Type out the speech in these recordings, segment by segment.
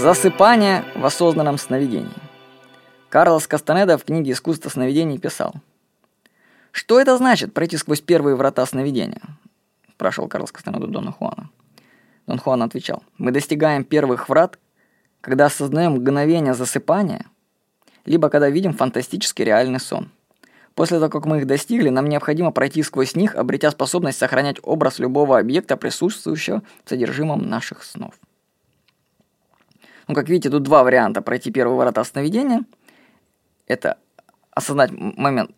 Засыпание в осознанном сновидении. Карлос Кастанеда в книге «Искусство сновидений» писал. «Что это значит пройти сквозь первые врата сновидения?» – спрашивал Карлос Кастанеда Дона Хуана. Дон Хуан отвечал. «Мы достигаем первых врат, когда осознаем мгновение засыпания, либо когда видим фантастический реальный сон. После того, как мы их достигли, нам необходимо пройти сквозь них, обретя способность сохранять образ любого объекта, присутствующего в содержимом наших снов. Ну, как видите, тут два варианта пройти первый ворота сновидения. Это осознать момент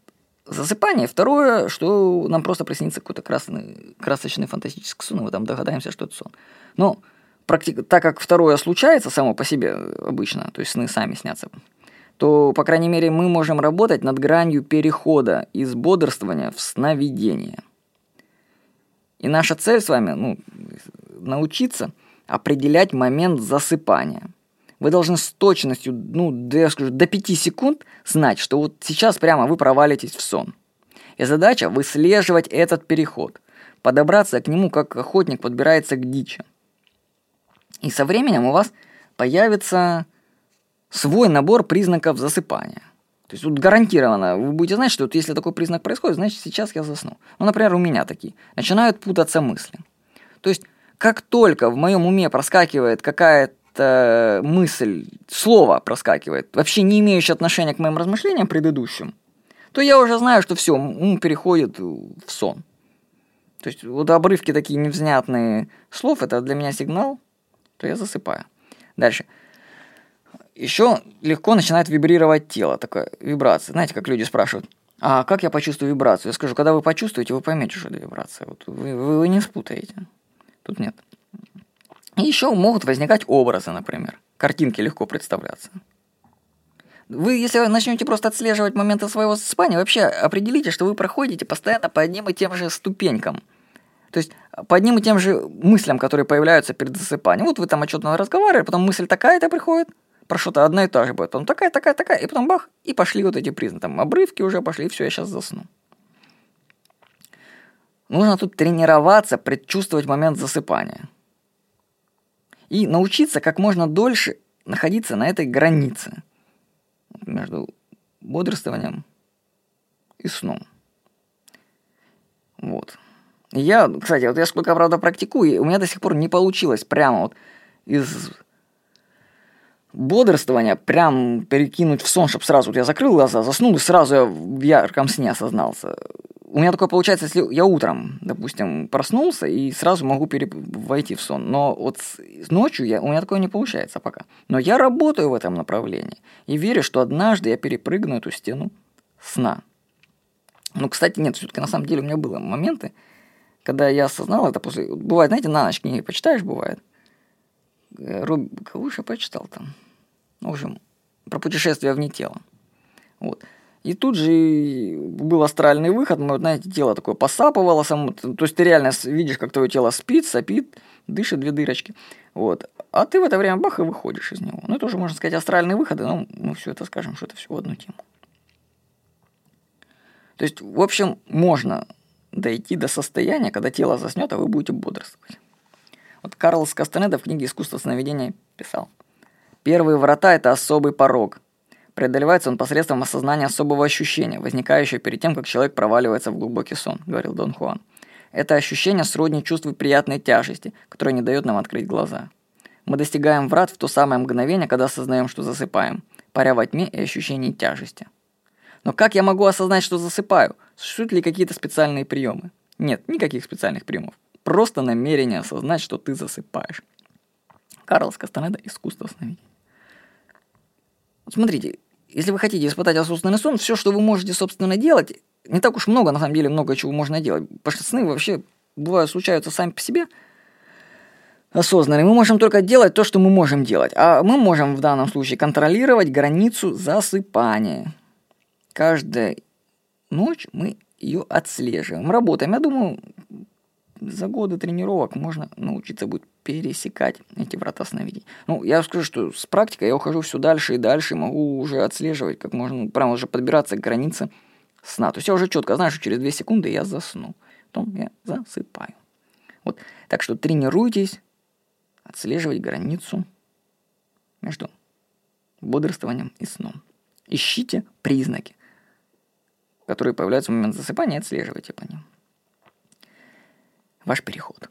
засыпания. Второе, что нам просто приснится какой-то красный, красочный фантастический сон, и мы там догадаемся, что это сон. Но практи- так как второе случается само по себе обычно, то есть сны сами снятся, то, по крайней мере, мы можем работать над гранью перехода из бодрствования в сновидение. И наша цель с вами, ну, научиться определять момент засыпания. Вы должны с точностью, ну, да я скажу, до 5 секунд знать, что вот сейчас прямо вы провалитесь в сон. И задача выслеживать этот переход, подобраться к нему, как охотник подбирается к дичи. И со временем у вас появится свой набор признаков засыпания. То есть вот гарантированно вы будете знать, что вот если такой признак происходит, значит сейчас я засну. Ну, например, у меня такие. Начинают путаться мысли. То есть как только в моем уме проскакивает какая-то мысль, слово проскакивает, вообще не имеющее отношения к моим размышлениям предыдущим, то я уже знаю, что все, ум переходит в сон. То есть вот обрывки такие невзнятные слов, это для меня сигнал, то я засыпаю. Дальше. Еще легко начинает вибрировать тело, такая вибрация. Знаете, как люди спрашивают, а как я почувствую вибрацию? Я скажу, когда вы почувствуете, вы поймете, что это вибрация. Вот вы, вы, вы не спутаете. Тут нет. И еще могут возникать образы, например. Картинки легко представляться. Вы, если начнете просто отслеживать моменты своего засыпания, вообще определите, что вы проходите постоянно по одним и тем же ступенькам. То есть по одним и тем же мыслям, которые появляются перед засыпанием. Вот вы там о чем-то разговаривали, потом мысль такая-то приходит, про что-то одна и та же будет. Потом такая, такая, такая, и потом бах, и пошли вот эти признаки. Там обрывки уже пошли, все, я сейчас засну. Нужно тут тренироваться, предчувствовать момент засыпания. И научиться как можно дольше находиться на этой границе между бодрствованием и сном. Вот. Я, кстати, вот я сколько, правда, практикую, у меня до сих пор не получилось прямо вот из бодрствования прям перекинуть в сон, чтобы сразу вот я закрыл глаза, заснул и сразу я в ярком сне осознался. У меня такое получается, если я утром, допустим, проснулся и сразу могу пере... войти в сон. Но вот ночью я... у меня такое не получается пока. Но я работаю в этом направлении и верю, что однажды я перепрыгну эту стену сна. Ну, кстати, нет, все-таки на самом деле у меня были моменты, когда я осознал это после... Бывает, знаете, на ночь книги почитаешь, бывает. Роб... Кого же я почитал там? В общем, про путешествие вне тела. Вот. И тут же был астральный выход, мы, знаете, тело такое посапывало, само, то есть ты реально видишь, как твое тело спит, сопит, дышит две дырочки. Вот. А ты в это время бах и выходишь из него. Ну, это уже, можно сказать, астральные выходы, но мы все это скажем, что это все в одну тему. То есть, в общем, можно дойти до состояния, когда тело заснет, а вы будете бодрствовать. Вот Карлос Кастанеда в книге «Искусство сновидения» писал. Первые врата – это особый порог. Преодолевается он посредством осознания особого ощущения, возникающего перед тем, как человек проваливается в глубокий сон, говорил Дон Хуан. Это ощущение сродни чувству приятной тяжести, которое не дает нам открыть глаза. Мы достигаем врат в то самое мгновение, когда осознаем, что засыпаем, паря во тьме и ощущении тяжести. Но как я могу осознать, что засыпаю? Существуют ли какие-то специальные приемы? Нет, никаких специальных приемов. Просто намерение осознать, что ты засыпаешь. Карлос Кастанеда «Искусство сновидения». Вот смотрите, если вы хотите испытать осознанный сон, все, что вы можете, собственно, делать, не так уж много, на самом деле, много чего можно делать. Потому что сны вообще бывают, случаются сами по себе осознанные. Мы можем только делать то, что мы можем делать. А мы можем в данном случае контролировать границу засыпания. Каждую ночь мы ее отслеживаем, работаем. Я думаю, за годы тренировок можно научиться будет пересекать эти врата сновидений. Ну, я скажу, что с практикой я ухожу все дальше и дальше, могу уже отслеживать, как можно, ну, прямо уже подбираться к границе сна. То есть я уже четко знаю, что через 2 секунды я засну. Потом я засыпаю. Вот. Так что тренируйтесь отслеживать границу между бодрствованием и сном. Ищите признаки, которые появляются в момент засыпания, и отслеживайте по ним. Ваш переход.